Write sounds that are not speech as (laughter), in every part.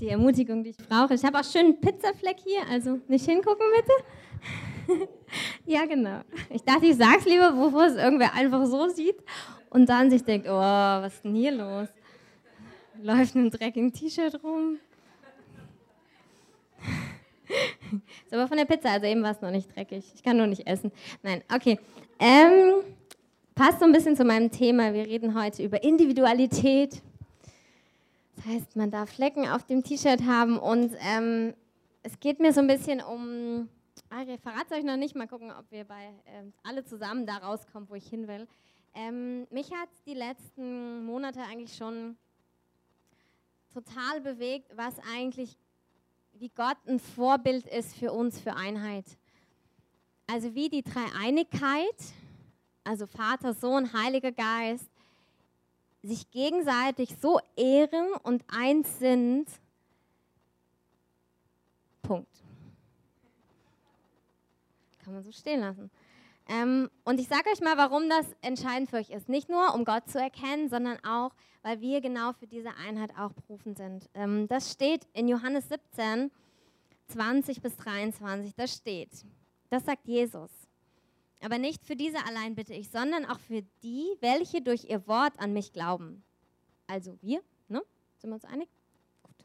die Ermutigung, die ich brauche. Ich habe auch schön einen Pizzafleck hier, also nicht hingucken bitte. (laughs) ja, genau. Ich dachte, ich sage es lieber, bevor es irgendwer einfach so sieht und dann sich denkt, oh, was ist denn hier los? Läuft ein dreckigen T-Shirt rum. (laughs) ist aber von der Pizza, also eben war es noch nicht dreckig. Ich kann nur nicht essen. Nein, okay. Ähm, passt so ein bisschen zu meinem Thema. Wir reden heute über Individualität. Heißt, man darf Flecken auf dem T-Shirt haben und ähm, es geht mir so ein bisschen um, ah, es euch noch nicht, mal gucken, ob wir bei äh, alle zusammen da rauskommen, wo ich hin will. Ähm, mich hat die letzten Monate eigentlich schon total bewegt, was eigentlich, wie Gott ein Vorbild ist für uns, für Einheit. Also wie die Dreieinigkeit, also Vater, Sohn, Heiliger Geist, sich gegenseitig so ehren und eins sind. Punkt. Kann man so stehen lassen. Ähm, und ich sage euch mal, warum das entscheidend für euch ist. Nicht nur, um Gott zu erkennen, sondern auch, weil wir genau für diese Einheit auch berufen sind. Ähm, das steht in Johannes 17, 20 bis 23. Das steht, das sagt Jesus. Aber nicht für diese allein bitte ich, sondern auch für die, welche durch ihr Wort an mich glauben. Also wir, ne? Sind wir uns einig? Gut.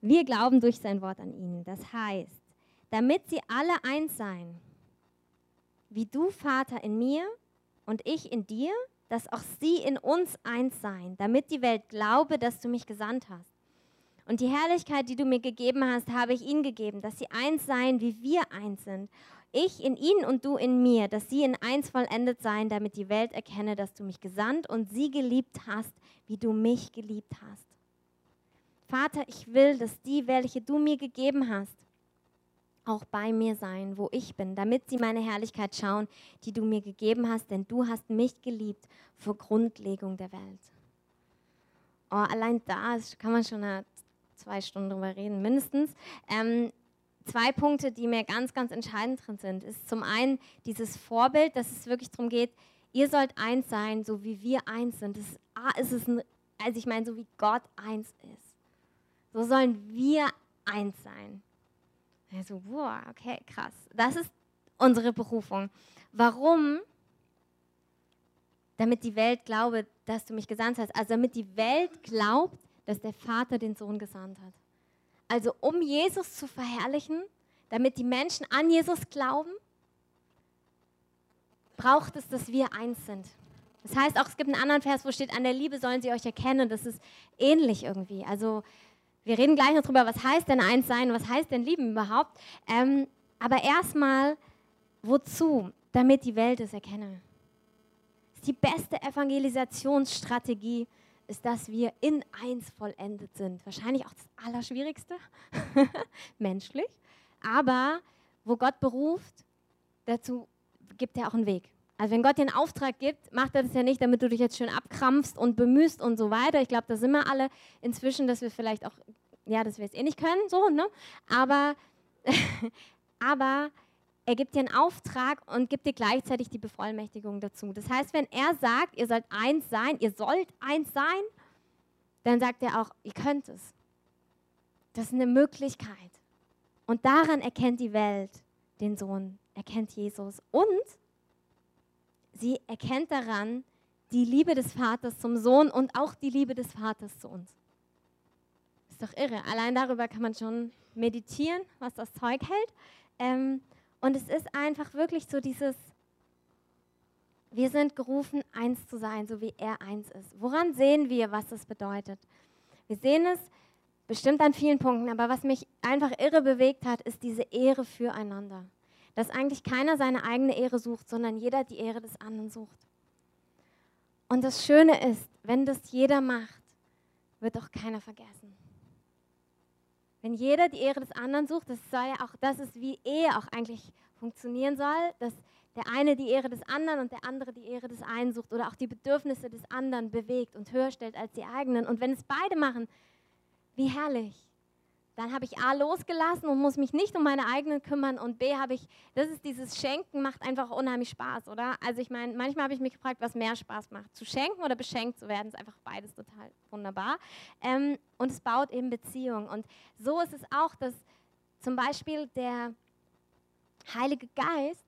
Wir glauben durch sein Wort an ihn. Das heißt, damit sie alle eins seien, wie du, Vater, in mir und ich in dir, dass auch sie in uns eins seien, damit die Welt glaube, dass du mich gesandt hast. Und die Herrlichkeit, die du mir gegeben hast, habe ich ihnen gegeben, dass sie eins seien, wie wir eins sind ich in ihnen und du in mir, dass sie in eins vollendet seien, damit die Welt erkenne, dass du mich gesandt und sie geliebt hast, wie du mich geliebt hast. Vater, ich will, dass die, welche du mir gegeben hast, auch bei mir sein, wo ich bin, damit sie meine Herrlichkeit schauen, die du mir gegeben hast, denn du hast mich geliebt vor Grundlegung der Welt. Oh, allein da kann man schon zwei Stunden drüber reden, mindestens. Ähm, zwei Punkte, die mir ganz, ganz entscheidend drin sind, ist zum einen dieses Vorbild, dass es wirklich darum geht, ihr sollt eins sein, so wie wir eins sind. Das ist, ist ein, also ich meine, so wie Gott eins ist. So sollen wir eins sein. Also, wow, okay, krass. Das ist unsere Berufung. Warum? Damit die Welt glaube, dass du mich gesandt hast. Also damit die Welt glaubt, dass der Vater den Sohn gesandt hat. Also um Jesus zu verherrlichen, damit die Menschen an Jesus glauben, braucht es, dass wir eins sind. Das heißt auch, es gibt einen anderen Vers, wo steht, an der Liebe sollen sie euch erkennen. Das ist ähnlich irgendwie. Also wir reden gleich noch drüber, was heißt denn eins sein, was heißt denn lieben überhaupt. Ähm, aber erstmal, wozu? Damit die Welt es erkenne. Das ist die beste Evangelisationsstrategie, ist, dass wir in eins vollendet sind. Wahrscheinlich auch das Allerschwierigste, (laughs) menschlich. Aber wo Gott beruft, dazu gibt er auch einen Weg. Also wenn Gott dir einen Auftrag gibt, macht er das ja nicht, damit du dich jetzt schön abkrampfst und bemühst und so weiter. Ich glaube, da sind wir alle inzwischen, dass wir vielleicht auch, ja, dass wir es eh nicht können, so, ne? Aber, (laughs) aber er gibt dir einen Auftrag und gibt dir gleichzeitig die Bevollmächtigung dazu. Das heißt, wenn er sagt, ihr sollt eins sein, ihr sollt eins sein, dann sagt er auch, ihr könnt es. Das ist eine Möglichkeit. Und daran erkennt die Welt den Sohn, erkennt Jesus. Und sie erkennt daran die Liebe des Vaters zum Sohn und auch die Liebe des Vaters zu uns. Ist doch irre. Allein darüber kann man schon meditieren, was das Zeug hält. Ähm, und es ist einfach wirklich so dieses, wir sind gerufen, eins zu sein, so wie er eins ist. Woran sehen wir, was das bedeutet? Wir sehen es bestimmt an vielen Punkten, aber was mich einfach irre bewegt hat, ist diese Ehre füreinander. Dass eigentlich keiner seine eigene Ehre sucht, sondern jeder die Ehre des anderen sucht. Und das Schöne ist, wenn das jeder macht, wird auch keiner vergessen. Wenn jeder die Ehre des anderen sucht, das soll ja auch, das ist wie Ehe auch eigentlich funktionieren soll, dass der eine die Ehre des anderen und der andere die Ehre des einen sucht oder auch die Bedürfnisse des anderen bewegt und höher stellt als die eigenen. Und wenn es beide machen, wie herrlich. Dann habe ich A losgelassen und muss mich nicht um meine eigenen kümmern und B habe ich, das ist dieses Schenken macht einfach unheimlich Spaß, oder? Also ich meine, manchmal habe ich mich gefragt, was mehr Spaß macht, zu schenken oder beschenkt zu werden, ist einfach beides total wunderbar. Ähm, und es baut eben Beziehungen und so ist es auch, dass zum Beispiel der Heilige Geist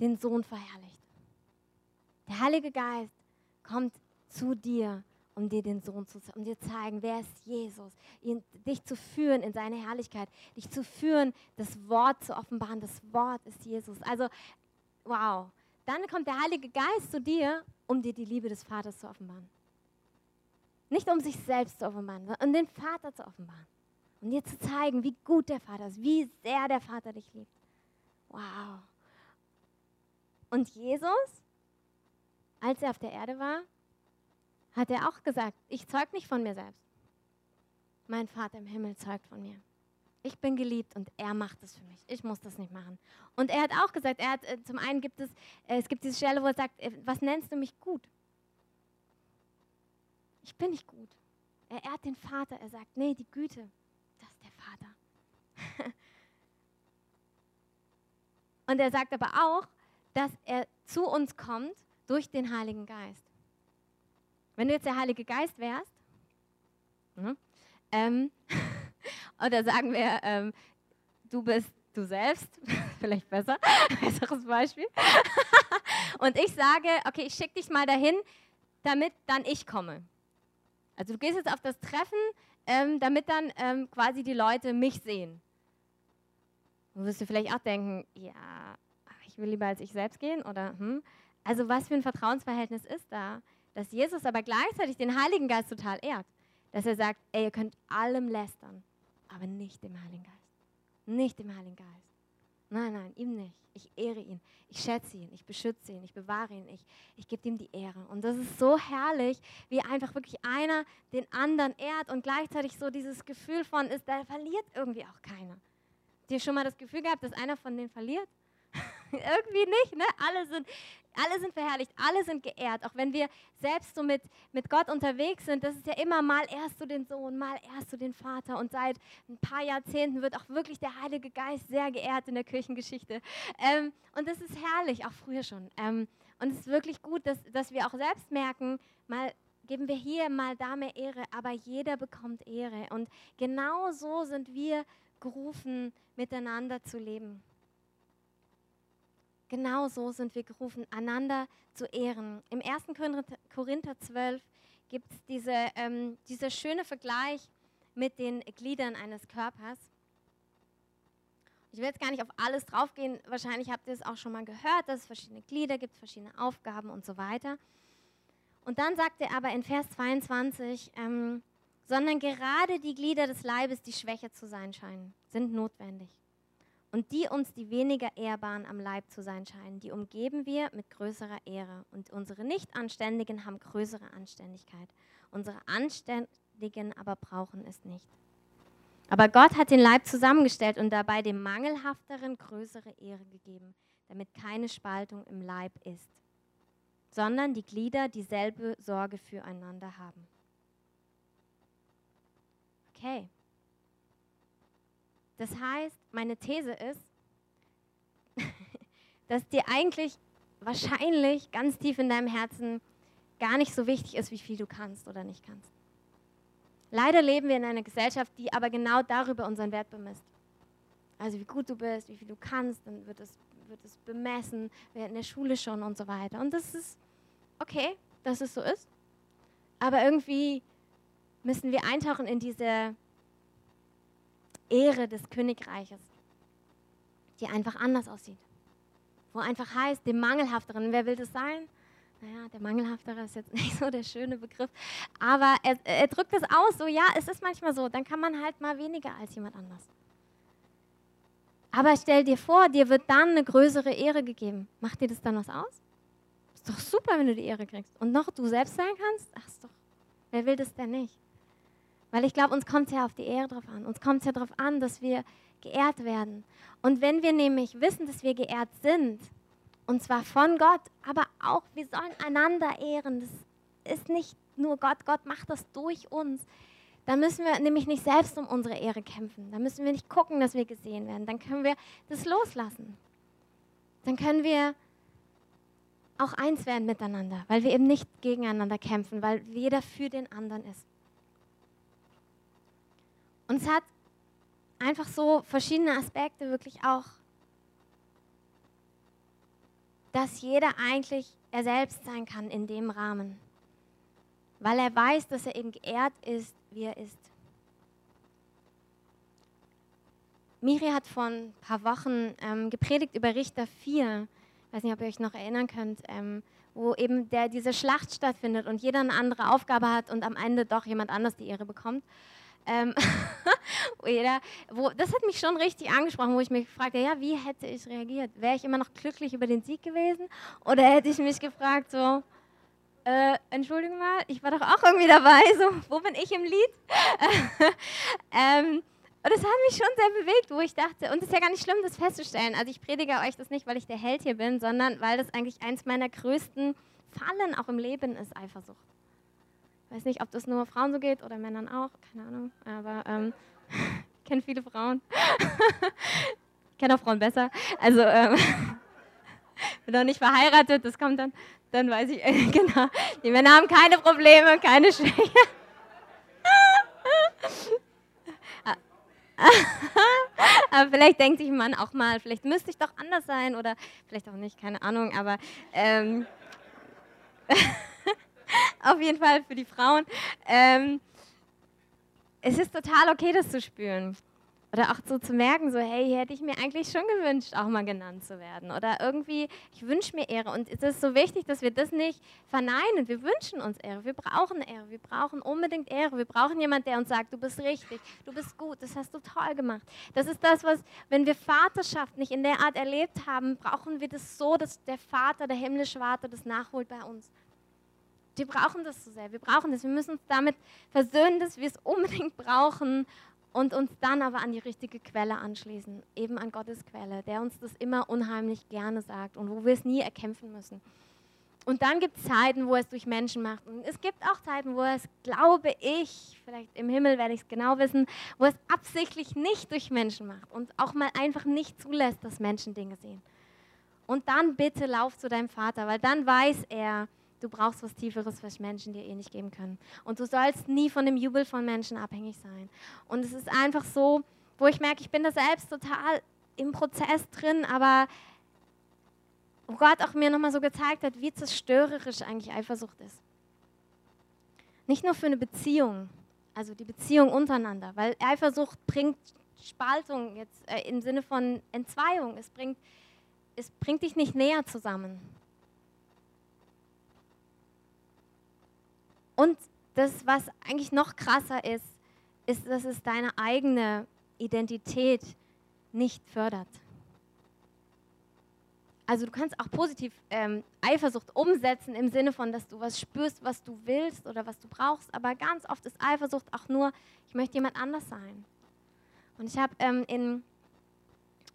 den Sohn verherrlicht. Der Heilige Geist kommt zu dir um dir den Sohn zu um dir zeigen, wer ist Jesus, ihn, dich zu führen in seine Herrlichkeit, dich zu führen, das Wort zu offenbaren. Das Wort ist Jesus. Also, wow. Dann kommt der Heilige Geist zu dir, um dir die Liebe des Vaters zu offenbaren. Nicht um sich selbst zu offenbaren, sondern um den Vater zu offenbaren. Um dir zu zeigen, wie gut der Vater ist, wie sehr der Vater dich liebt. Wow. Und Jesus, als er auf der Erde war, hat er auch gesagt, ich zeug nicht von mir selbst. Mein Vater im Himmel zeugt von mir. Ich bin geliebt und er macht es für mich. Ich muss das nicht machen. Und er hat auch gesagt, er hat, äh, zum einen gibt es, äh, es gibt diese Stelle, wo er sagt, äh, was nennst du mich gut? Ich bin nicht gut. Er ehrt den Vater. Er sagt, nee, die Güte, das ist der Vater. (laughs) und er sagt aber auch, dass er zu uns kommt durch den Heiligen Geist. Wenn du jetzt der Heilige Geist wärst, mhm, ähm, (laughs) oder sagen wir, ähm, du bist du selbst, (laughs) vielleicht besser, (laughs) besseres Beispiel, und ich sage, okay, ich schicke dich mal dahin, damit dann ich komme. Also du gehst jetzt auf das Treffen, ähm, damit dann ähm, quasi die Leute mich sehen. Dann wirst du vielleicht auch denken, ja, ich will lieber als ich selbst gehen, oder hm? Also was für ein Vertrauensverhältnis ist da? Dass Jesus aber gleichzeitig den Heiligen Geist total ehrt. Dass er sagt, ey, ihr könnt allem lästern, aber nicht dem Heiligen Geist. Nicht dem Heiligen Geist. Nein, nein, ihm nicht. Ich ehre ihn, ich schätze ihn, ich beschütze ihn, ich bewahre ihn, ich, ich gebe ihm die Ehre. Und das ist so herrlich, wie einfach wirklich einer den anderen ehrt und gleichzeitig so dieses Gefühl von ist, da verliert irgendwie auch keiner. Habt ihr schon mal das Gefühl gehabt, dass einer von denen verliert? (laughs) irgendwie nicht, ne? Alle sind alle sind verherrlicht, alle sind geehrt. Auch wenn wir selbst so mit, mit Gott unterwegs sind, das ist ja immer mal erst du den Sohn, mal erst du den Vater. Und seit ein paar Jahrzehnten wird auch wirklich der Heilige Geist sehr geehrt in der Kirchengeschichte. Ähm, und das ist herrlich, auch früher schon. Ähm, und es ist wirklich gut, dass, dass wir auch selbst merken, mal geben wir hier, mal da mehr Ehre, aber jeder bekommt Ehre. Und genau so sind wir gerufen, miteinander zu leben. Genau so sind wir gerufen, einander zu ehren. Im 1. Korinther 12 gibt es diese, ähm, dieser schöne Vergleich mit den Gliedern eines Körpers. Ich will jetzt gar nicht auf alles draufgehen. Wahrscheinlich habt ihr es auch schon mal gehört, dass es verschiedene Glieder gibt, verschiedene Aufgaben und so weiter. Und dann sagt er aber in Vers 22, ähm, sondern gerade die Glieder des Leibes, die schwächer zu sein scheinen, sind notwendig und die uns die weniger ehrbaren am Leib zu sein scheinen, die umgeben wir mit größerer Ehre. Und unsere Nichtanständigen haben größere Anständigkeit. Unsere Anständigen aber brauchen es nicht. Aber Gott hat den Leib zusammengestellt und dabei dem Mangelhafteren größere Ehre gegeben, damit keine Spaltung im Leib ist, sondern die Glieder dieselbe Sorge füreinander haben. Okay, das heißt, meine These ist, (laughs) dass dir eigentlich wahrscheinlich ganz tief in deinem Herzen gar nicht so wichtig ist, wie viel du kannst oder nicht kannst. Leider leben wir in einer Gesellschaft, die aber genau darüber unseren Wert bemisst. Also wie gut du bist, wie viel du kannst, dann wird es, wird es bemessen, in der Schule schon und so weiter. Und das ist okay, dass es so ist. Aber irgendwie müssen wir eintauchen in diese Ehre des Königreiches, die einfach anders aussieht. Wo einfach heißt, dem Mangelhafteren, wer will das sein? Naja, der Mangelhaftere ist jetzt (laughs) nicht so der schöne Begriff, aber er, er drückt es aus, so ja, es ist manchmal so, dann kann man halt mal weniger als jemand anders. Aber stell dir vor, dir wird dann eine größere Ehre gegeben. Macht dir das dann was aus? Ist doch super, wenn du die Ehre kriegst. Und noch du selbst sein kannst? Ach, ist doch, wer will das denn nicht? Weil ich glaube, uns kommt es ja auf die Ehre drauf an. Uns kommt es ja darauf an, dass wir geehrt werden. Und wenn wir nämlich wissen, dass wir geehrt sind, und zwar von Gott, aber auch wir sollen einander ehren, das ist nicht nur Gott, Gott macht das durch uns, dann müssen wir nämlich nicht selbst um unsere Ehre kämpfen. Dann müssen wir nicht gucken, dass wir gesehen werden. Dann können wir das loslassen. Dann können wir auch eins werden miteinander, weil wir eben nicht gegeneinander kämpfen, weil jeder für den anderen ist. Und es hat einfach so verschiedene Aspekte wirklich auch, dass jeder eigentlich er selbst sein kann in dem Rahmen, weil er weiß, dass er eben geehrt ist, wie er ist. Miri hat vor ein paar Wochen ähm, gepredigt über Richter 4 weiß nicht, ob ihr euch noch erinnern könnt, ähm, wo eben der, diese Schlacht stattfindet und jeder eine andere Aufgabe hat und am Ende doch jemand anders die Ehre bekommt. Ähm, (laughs) jeder, wo, das hat mich schon richtig angesprochen, wo ich mich fragte, ja, wie hätte ich reagiert? Wäre ich immer noch glücklich über den Sieg gewesen? Oder hätte ich mich gefragt, so, äh, Entschuldigung mal, ich war doch auch irgendwie dabei, so, wo bin ich im Lied? (laughs) ähm, und das hat mich schon sehr bewegt, wo ich dachte, und es ist ja gar nicht schlimm, das festzustellen. Also ich predige euch das nicht, weil ich der Held hier bin, sondern weil das eigentlich eins meiner größten Fallen auch im Leben ist, Eifersucht. Weiß nicht, ob das nur Frauen so geht oder Männern auch, keine Ahnung, aber ähm, (laughs) ich kenne viele Frauen. (laughs) ich kenne auch Frauen besser. Also ähm, (laughs) bin noch nicht verheiratet, das kommt dann, dann weiß ich, äh, genau. Die Männer haben keine Probleme, keine Schwäche. aber vielleicht denkt sich ein Mann auch mal, vielleicht müsste ich doch anders sein oder vielleicht auch nicht, keine Ahnung, aber ähm, auf jeden Fall für die Frauen. Ähm, es ist total okay, das zu spüren. Oder auch so zu merken, so, hey, hätte ich mir eigentlich schon gewünscht, auch mal genannt zu werden. Oder irgendwie, ich wünsche mir Ehre. Und es ist so wichtig, dass wir das nicht verneinen. Wir wünschen uns Ehre. Wir brauchen Ehre. Wir brauchen unbedingt Ehre. Wir brauchen jemanden, der uns sagt, du bist richtig, du bist gut, das hast du toll gemacht. Das ist das, was, wenn wir Vaterschaft nicht in der Art erlebt haben, brauchen wir das so, dass der Vater, der himmlische Vater, das nachholt bei uns. Wir brauchen das so sehr. Wir brauchen das. Wir müssen uns damit versöhnen, dass wir es unbedingt (laughs) brauchen und uns dann aber an die richtige Quelle anschließen, eben an Gottes Quelle, der uns das immer unheimlich gerne sagt und wo wir es nie erkämpfen müssen. Und dann gibt es Zeiten, wo er es durch Menschen macht. Und es gibt auch Zeiten, wo er es, glaube ich, vielleicht im Himmel werde ich es genau wissen, wo er es absichtlich nicht durch Menschen macht und auch mal einfach nicht zulässt, dass Menschen Dinge sehen. Und dann bitte lauf zu deinem Vater, weil dann weiß er, Du brauchst was Tieferes, was Menschen dir eh nicht geben können. Und du sollst nie von dem Jubel von Menschen abhängig sein. Und es ist einfach so, wo ich merke, ich bin da selbst total im Prozess drin, aber wo Gott auch mir nochmal so gezeigt hat, wie zerstörerisch eigentlich Eifersucht ist. Nicht nur für eine Beziehung, also die Beziehung untereinander, weil Eifersucht bringt Spaltung jetzt äh, im Sinne von Entzweiung. Es bringt, es bringt dich nicht näher zusammen. Und das, was eigentlich noch krasser ist, ist, dass es deine eigene Identität nicht fördert. Also du kannst auch positiv ähm, Eifersucht umsetzen im Sinne von, dass du was spürst, was du willst oder was du brauchst. Aber ganz oft ist Eifersucht auch nur, ich möchte jemand anders sein. Und ich habe ähm, in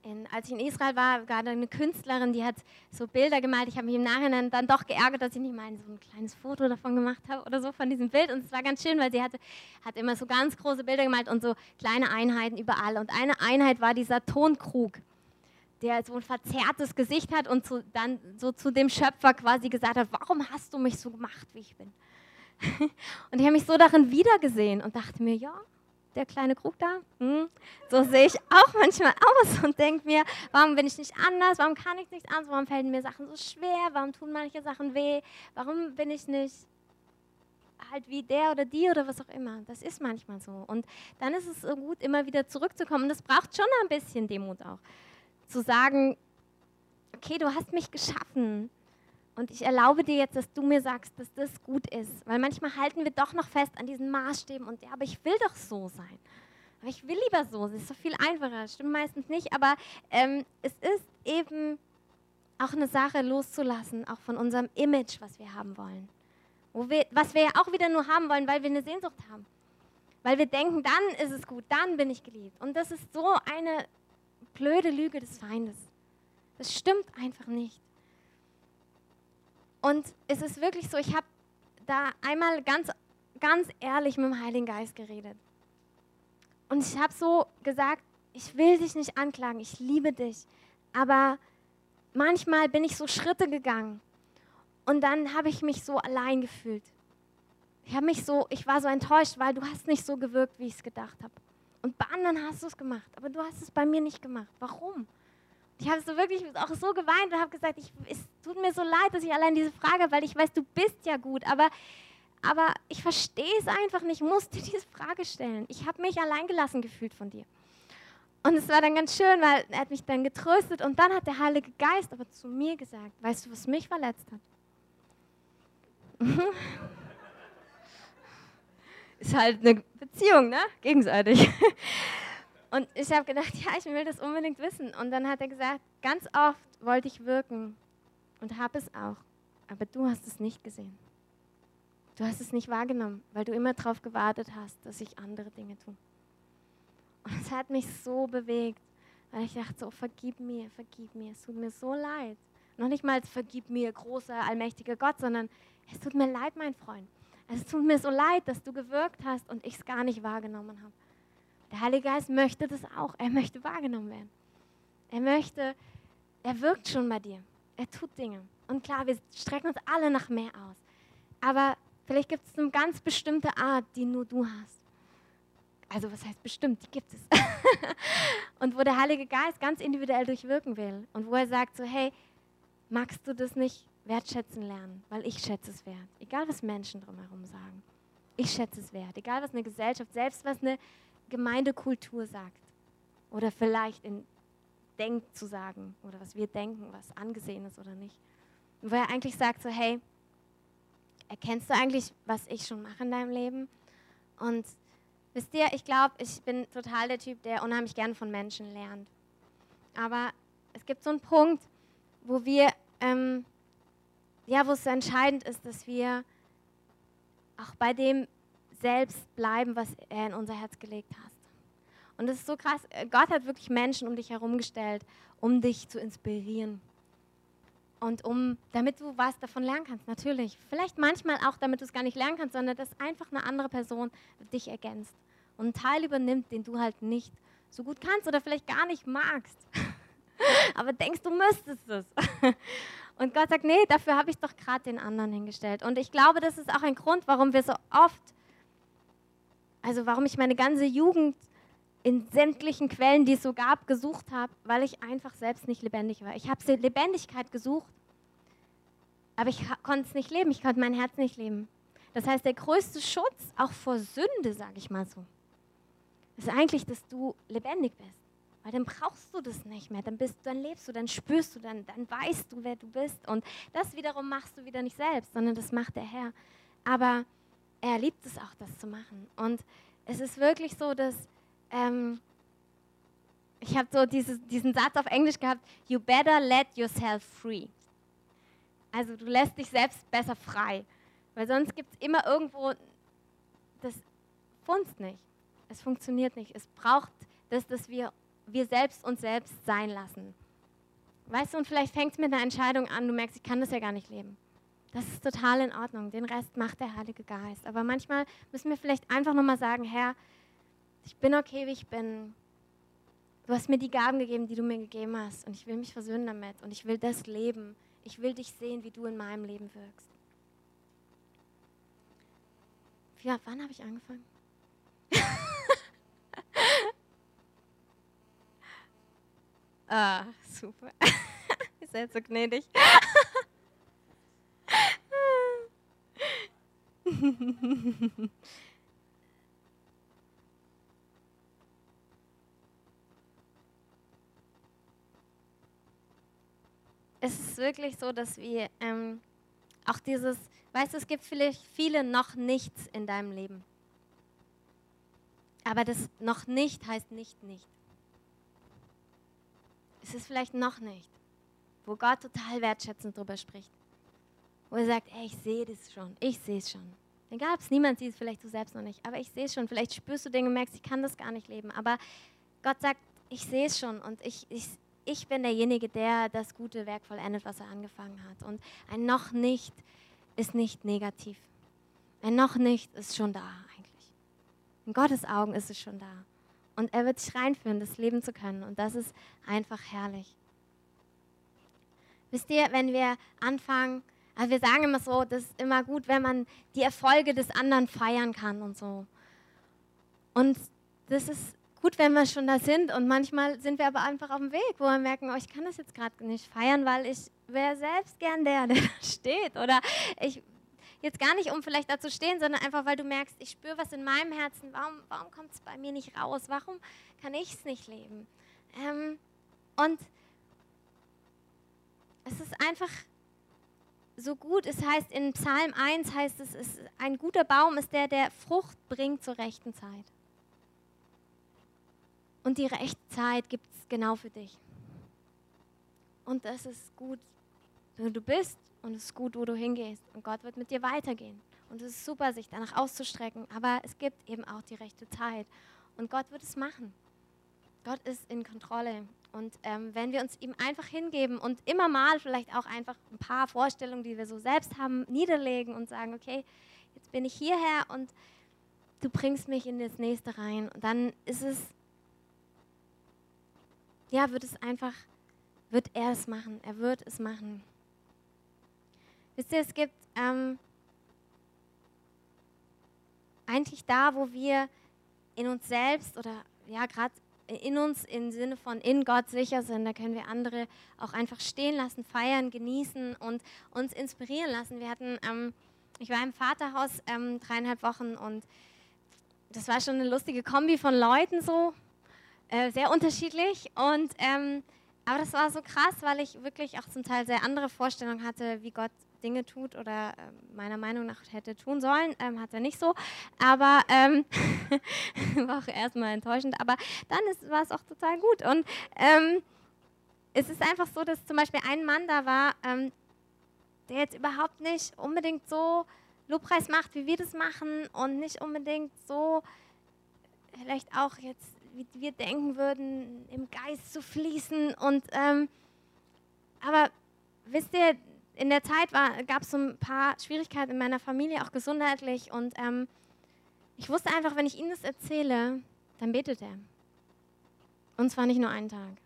in, als ich in Israel war, da eine Künstlerin, die hat so Bilder gemalt. Ich habe mich im Nachhinein dann doch geärgert, dass ich nicht mal so ein kleines Foto davon gemacht habe oder so von diesem Bild. Und es war ganz schön, weil sie hatte, hat immer so ganz große Bilder gemalt und so kleine Einheiten überall. Und eine Einheit war dieser Tonkrug, der so ein verzerrtes Gesicht hat und zu, dann so zu dem Schöpfer quasi gesagt hat, warum hast du mich so gemacht, wie ich bin? (laughs) und ich habe mich so darin wiedergesehen und dachte mir, ja, der kleine Krug da. Hm. So sehe ich auch manchmal aus und denke mir, warum bin ich nicht anders? Warum kann ich nicht anders? Warum fallen mir Sachen so schwer? Warum tun manche Sachen weh? Warum bin ich nicht halt wie der oder die oder was auch immer? Das ist manchmal so. Und dann ist es gut, immer wieder zurückzukommen. Und das braucht schon ein bisschen Demut auch. Zu sagen, okay, du hast mich geschaffen und ich erlaube dir jetzt, dass du mir sagst, dass das gut ist. Weil manchmal halten wir doch noch fest an diesen Maßstäben und ja, aber ich will doch so sein. Aber ich will lieber so. Es ist so viel einfacher. Stimmt meistens nicht. Aber ähm, es ist eben auch eine Sache loszulassen, auch von unserem Image, was wir haben wollen. Wo wir, was wir ja auch wieder nur haben wollen, weil wir eine Sehnsucht haben. Weil wir denken, dann ist es gut, dann bin ich geliebt. Und das ist so eine blöde Lüge des Feindes. Das stimmt einfach nicht. Und es ist wirklich so, ich habe da einmal ganz ganz ehrlich mit dem Heiligen Geist geredet. Und ich habe so gesagt, ich will dich nicht anklagen, ich liebe dich. Aber manchmal bin ich so Schritte gegangen und dann habe ich mich so allein gefühlt. Ich mich so, ich war so enttäuscht, weil du hast nicht so gewirkt, wie ich es gedacht habe. Und bei anderen hast du es gemacht, aber du hast es bei mir nicht gemacht. Warum? Ich habe so wirklich auch so geweint und habe gesagt, ich, es tut mir so leid, dass ich allein diese Frage, weil ich weiß, du bist ja gut, aber, aber ich verstehe es einfach nicht, ich musste diese Frage stellen. Ich habe mich allein gelassen gefühlt von dir. Und es war dann ganz schön, weil er hat mich dann getröstet und dann hat der Heilige Geist aber zu mir gesagt, weißt du, was mich verletzt hat? (laughs) Ist halt eine Beziehung, ne? Gegenseitig. (laughs) Und ich habe gedacht, (laughs) ja, ich will das unbedingt wissen. Und dann hat er gesagt, ganz oft wollte ich wirken und habe es auch, aber du hast es nicht gesehen. Du hast es nicht wahrgenommen, weil du immer darauf gewartet hast, dass ich andere Dinge tue. Und es hat mich so bewegt, weil ich dachte so, vergib mir, vergib mir, es tut mir so leid. Noch nicht mal vergib mir, großer, allmächtiger Gott, sondern es tut mir leid, mein Freund. Es tut mir so leid, dass du gewirkt hast und ich es gar nicht wahrgenommen habe. Der Heilige Geist möchte das auch. Er möchte wahrgenommen werden. Er möchte, er wirkt schon bei dir. Er tut Dinge. Und klar, wir strecken uns alle nach mehr aus. Aber vielleicht gibt es eine ganz bestimmte Art, die nur du hast. Also was heißt bestimmt? Die gibt es. (laughs) und wo der Heilige Geist ganz individuell durchwirken will. Und wo er sagt so, hey, magst du das nicht wertschätzen lernen? Weil ich schätze es wert. Egal, was Menschen drumherum sagen. Ich schätze es wert. Egal, was eine Gesellschaft, selbst was eine Gemeindekultur sagt. Oder vielleicht in Denk zu sagen oder was wir denken, was angesehen ist oder nicht. Und wo er eigentlich sagt so, hey, erkennst du eigentlich, was ich schon mache in deinem Leben? Und wisst ihr, ich glaube, ich bin total der Typ, der unheimlich gern von Menschen lernt. Aber es gibt so einen Punkt, wo wir, ähm, ja, wo es so entscheidend ist, dass wir auch bei dem selbst bleiben, was er in unser Herz gelegt hat. Und das ist so krass. Gott hat wirklich Menschen um dich herum gestellt, um dich zu inspirieren. Und um, damit du was davon lernen kannst, natürlich. Vielleicht manchmal auch, damit du es gar nicht lernen kannst, sondern dass einfach eine andere Person dich ergänzt und einen Teil übernimmt, den du halt nicht so gut kannst oder vielleicht gar nicht magst. (laughs) Aber denkst, du müsstest es. (laughs) Und Gott sagt, nee, dafür habe ich doch gerade den anderen hingestellt. Und ich glaube, das ist auch ein Grund, warum wir so oft also warum ich meine ganze Jugend in sämtlichen Quellen, die es so gab, gesucht habe, weil ich einfach selbst nicht lebendig war. Ich habe Lebendigkeit gesucht, aber ich konnte es nicht leben, ich konnte mein Herz nicht leben. Das heißt, der größte Schutz, auch vor Sünde, sage ich mal so, ist eigentlich, dass du lebendig bist. Weil dann brauchst du das nicht mehr. Dann, bist, dann lebst du, dann spürst du, dann, dann weißt du, wer du bist. Und das wiederum machst du wieder nicht selbst, sondern das macht der Herr. Aber er liebt es auch, das zu machen. Und es ist wirklich so, dass ähm, ich habe so dieses, diesen Satz auf Englisch gehabt, you better let yourself free. Also du lässt dich selbst besser frei, weil sonst gibt es immer irgendwo, das funzt nicht. Es funktioniert nicht. Es braucht das, dass wir, wir selbst uns selbst sein lassen. Weißt du, und vielleicht fängt es mit einer Entscheidung an, du merkst, ich kann das ja gar nicht leben. Das ist total in Ordnung. Den Rest macht der Heilige Geist. Aber manchmal müssen wir vielleicht einfach nochmal sagen, Herr, ich bin okay, wie ich bin. Du hast mir die Gaben gegeben, die du mir gegeben hast. Und ich will mich versöhnen damit. Und ich will das leben. Ich will dich sehen, wie du in meinem Leben wirkst. Ja, wann habe ich angefangen? (laughs) ah, super. (laughs) Ihr seid so gnädig. (laughs) es ist wirklich so, dass wir ähm, auch dieses, weißt du, es gibt vielleicht viele noch nichts in deinem Leben. Aber das noch nicht heißt nicht nicht. Es ist vielleicht noch nicht, wo Gott total wertschätzend drüber spricht. Wo er sagt, ey, ich sehe das schon, ich sehe es schon. Egal, ob es niemand sieht, vielleicht du selbst noch nicht, aber ich sehe es schon. Vielleicht spürst du Dinge und merkst, ich kann das gar nicht leben. Aber Gott sagt, ich sehe es schon und ich, ich, ich bin derjenige, der das gute Werk vollendet, was er angefangen hat. Und ein noch nicht ist nicht negativ. Wenn noch nicht, ist schon da eigentlich. In Gottes Augen ist es schon da. Und er wird dich reinführen, das Leben zu können. Und das ist einfach herrlich. Wisst ihr, wenn wir anfangen, also wir sagen immer so, das ist immer gut, wenn man die Erfolge des anderen feiern kann und so. Und das ist gut, wenn wir schon da sind. Und manchmal sind wir aber einfach auf dem Weg, wo wir merken, oh, ich kann das jetzt gerade nicht feiern, weil ich wäre selbst gern der, (laughs) der da steht. Oder ich jetzt gar nicht, um vielleicht da zu stehen, sondern einfach, weil du merkst, ich spüre was in meinem Herzen. Warum, warum kommt es bei mir nicht raus? Warum kann ich es nicht leben? Ähm, und es ist einfach so gut. Es heißt in Psalm 1 heißt es, es ein guter Baum ist der, der Frucht bringt zur rechten Zeit. Und die rechte Zeit gibt es genau für dich. Und das ist gut, wo du bist und es ist gut, wo du hingehst. Und Gott wird mit dir weitergehen. Und es ist super, sich danach auszustrecken. Aber es gibt eben auch die rechte Zeit. Und Gott wird es machen. Gott ist in Kontrolle. Und ähm, wenn wir uns ihm einfach hingeben und immer mal vielleicht auch einfach ein paar Vorstellungen, die wir so selbst haben, niederlegen und sagen, okay, jetzt bin ich hierher und du bringst mich in das nächste rein. Und dann ist es, ja, wird es einfach, wird er es machen. Er wird es machen. Wisst ihr, es gibt ähm, eigentlich da, wo wir in uns selbst oder ja, gerade in uns im Sinne von in Gott sicher sind, da können wir andere auch einfach stehen lassen, feiern, genießen und uns inspirieren lassen. Wir hatten, ähm, ich war im Vaterhaus ähm, dreieinhalb Wochen und das war schon eine lustige Kombi von Leuten so, äh, sehr unterschiedlich und ähm, aber das war so krass, weil ich wirklich auch zum Teil sehr andere Vorstellungen hatte, wie Gott Dinge tut oder äh, meiner Meinung nach hätte tun sollen. Ähm, hat er nicht so. Aber ähm, (laughs) war auch erstmal enttäuschend. Aber dann war es auch total gut. Und ähm, es ist einfach so, dass zum Beispiel ein Mann da war, ähm, der jetzt überhaupt nicht unbedingt so Lobpreis macht, wie wir das machen und nicht unbedingt so vielleicht auch jetzt, wie wir denken würden, im Geist zu fließen. Und ähm, aber wisst ihr, in der Zeit gab es so ein paar Schwierigkeiten in meiner Familie, auch gesundheitlich. Und ähm, ich wusste einfach, wenn ich ihm das erzähle, dann betet er. Und zwar nicht nur einen Tag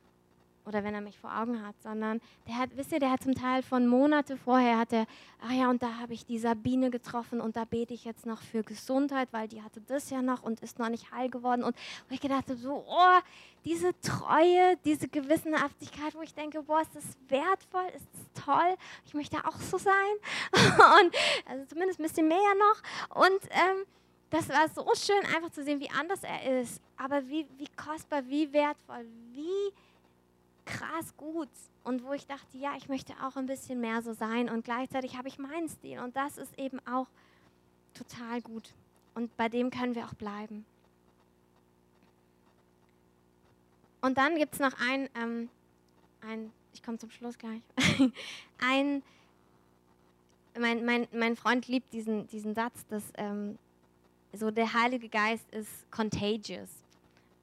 oder wenn er mich vor Augen hat, sondern der hat, wisst ihr, der hat zum Teil von Monate vorher hat er, ach ja, und da habe ich die Sabine getroffen und da bete ich jetzt noch für Gesundheit, weil die hatte das ja noch und ist noch nicht heil geworden. Und wo ich gedacht habe, so, oh, diese Treue, diese Gewissenhaftigkeit, wo ich denke, boah, ist das wertvoll, ist das toll, ich möchte auch so sein. (laughs) und also zumindest ein bisschen mehr noch. Und ähm, das war so schön, einfach zu sehen, wie anders er ist, aber wie, wie kostbar, wie wertvoll, wie krass gut. Und wo ich dachte, ja, ich möchte auch ein bisschen mehr so sein. Und gleichzeitig habe ich meinen Stil. Und das ist eben auch total gut. Und bei dem können wir auch bleiben. Und dann gibt es noch ein, ähm, ein, ich komme zum Schluss gleich, (laughs) ein, mein, mein, mein Freund liebt diesen, diesen Satz, dass ähm, so der Heilige Geist ist contagious,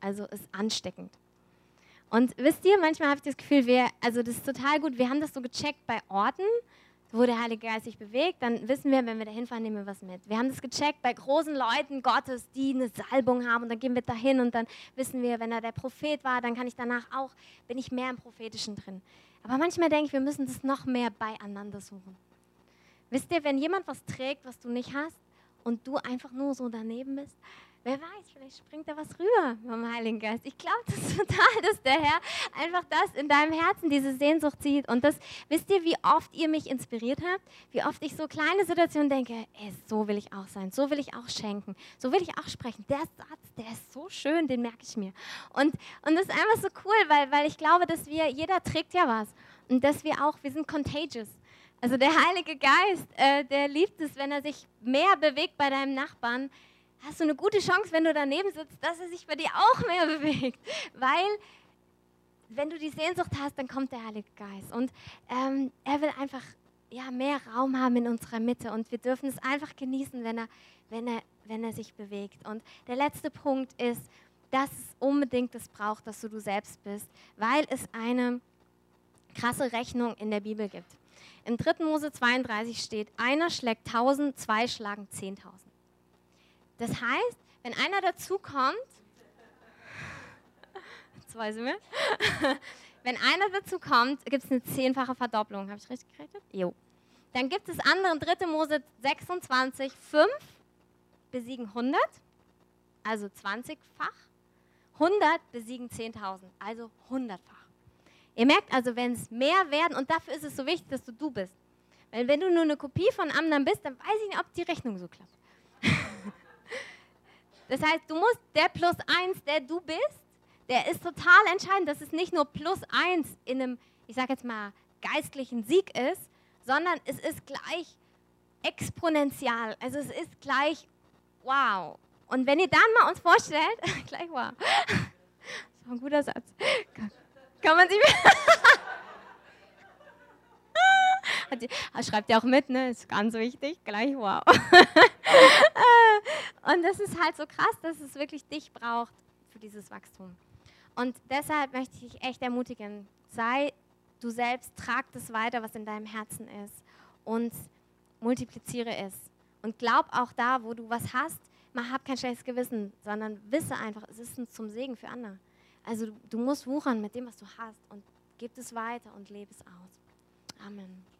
also ist ansteckend. Und wisst ihr, manchmal habe ich das Gefühl, wir, also das ist total gut, wir haben das so gecheckt bei Orten, wo der Heilige Geist sich bewegt, dann wissen wir, wenn wir da hinfahren, nehmen wir was mit. Wir haben das gecheckt bei großen Leuten Gottes, die eine Salbung haben und dann gehen wir dahin und dann wissen wir, wenn er der Prophet war, dann kann ich danach auch, bin ich mehr im Prophetischen drin. Aber manchmal denke ich, wir müssen das noch mehr beieinander suchen. Wisst ihr, wenn jemand was trägt, was du nicht hast und du einfach nur so daneben bist, Wer weiß, vielleicht springt da was rüber vom Heiligen Geist. Ich glaube das (laughs) total, dass der Herr einfach das in deinem Herzen, diese Sehnsucht zieht. Und das, wisst ihr, wie oft ihr mich inspiriert habt? Wie oft ich so kleine Situationen denke, ey, so will ich auch sein, so will ich auch schenken, so will ich auch sprechen. Der Satz, der ist so schön, den merke ich mir. Und, und das ist einfach so cool, weil, weil ich glaube, dass wir, jeder trägt ja was. Und dass wir auch, wir sind contagious. Also der Heilige Geist, äh, der liebt es, wenn er sich mehr bewegt bei deinem Nachbarn, hast du eine gute Chance, wenn du daneben sitzt, dass er sich bei dir auch mehr (laughs) bewegt. Weil, wenn du die Sehnsucht hast, dann kommt der Heilige Geist. Und ähm, er will einfach ja, mehr Raum haben in unserer Mitte. Und wir dürfen es einfach genießen, wenn er, wenn, er, wenn er sich bewegt. Und der letzte Punkt ist, dass es unbedingt das braucht, dass du du selbst bist, weil es eine krasse Rechnung in der Bibel gibt. Im 3. Mose 32 steht, einer schlägt 1000, zwei schlagen 10.000. Das heißt, wenn einer dazu kommt, zwei sind wir, (laughs) wenn einer dazu kommt, gibt es eine zehnfache Verdopplung. Habe ich richtig gerechnet? Jo. Dann gibt es andere, 3. Mose 26, 5 besiegen 100, also 20-fach. 100 besiegen 10.000, also 100-fach. Ihr merkt also, wenn es mehr werden, und dafür ist es so wichtig, dass du du bist. Weil wenn du nur eine Kopie von Amnam bist, dann weiß ich nicht, ob die Rechnung so klappt. Das heißt, du musst der Plus 1, der du bist, der ist total entscheidend, dass es nicht nur Plus 1 in einem, ich sage jetzt mal, geistlichen Sieg ist, sondern es ist gleich exponentiell. Also es ist gleich wow. Und wenn ihr dann mal uns vorstellt, (laughs) gleich wow. Das war ein guter Satz. Kann man sie (laughs) Schreibt ihr auch mit, ne? Ist ganz wichtig, gleich wow. (laughs) Und das ist halt so krass, dass es wirklich dich braucht für dieses Wachstum. Und deshalb möchte ich dich echt ermutigen, sei du selbst, trag das weiter, was in deinem Herzen ist und multipliziere es. Und glaub auch da, wo du was hast, man hab kein schlechtes Gewissen, sondern wisse einfach, es ist zum Segen für andere. Also du, du musst wuchern mit dem, was du hast und gib es weiter und lebe es aus. Amen.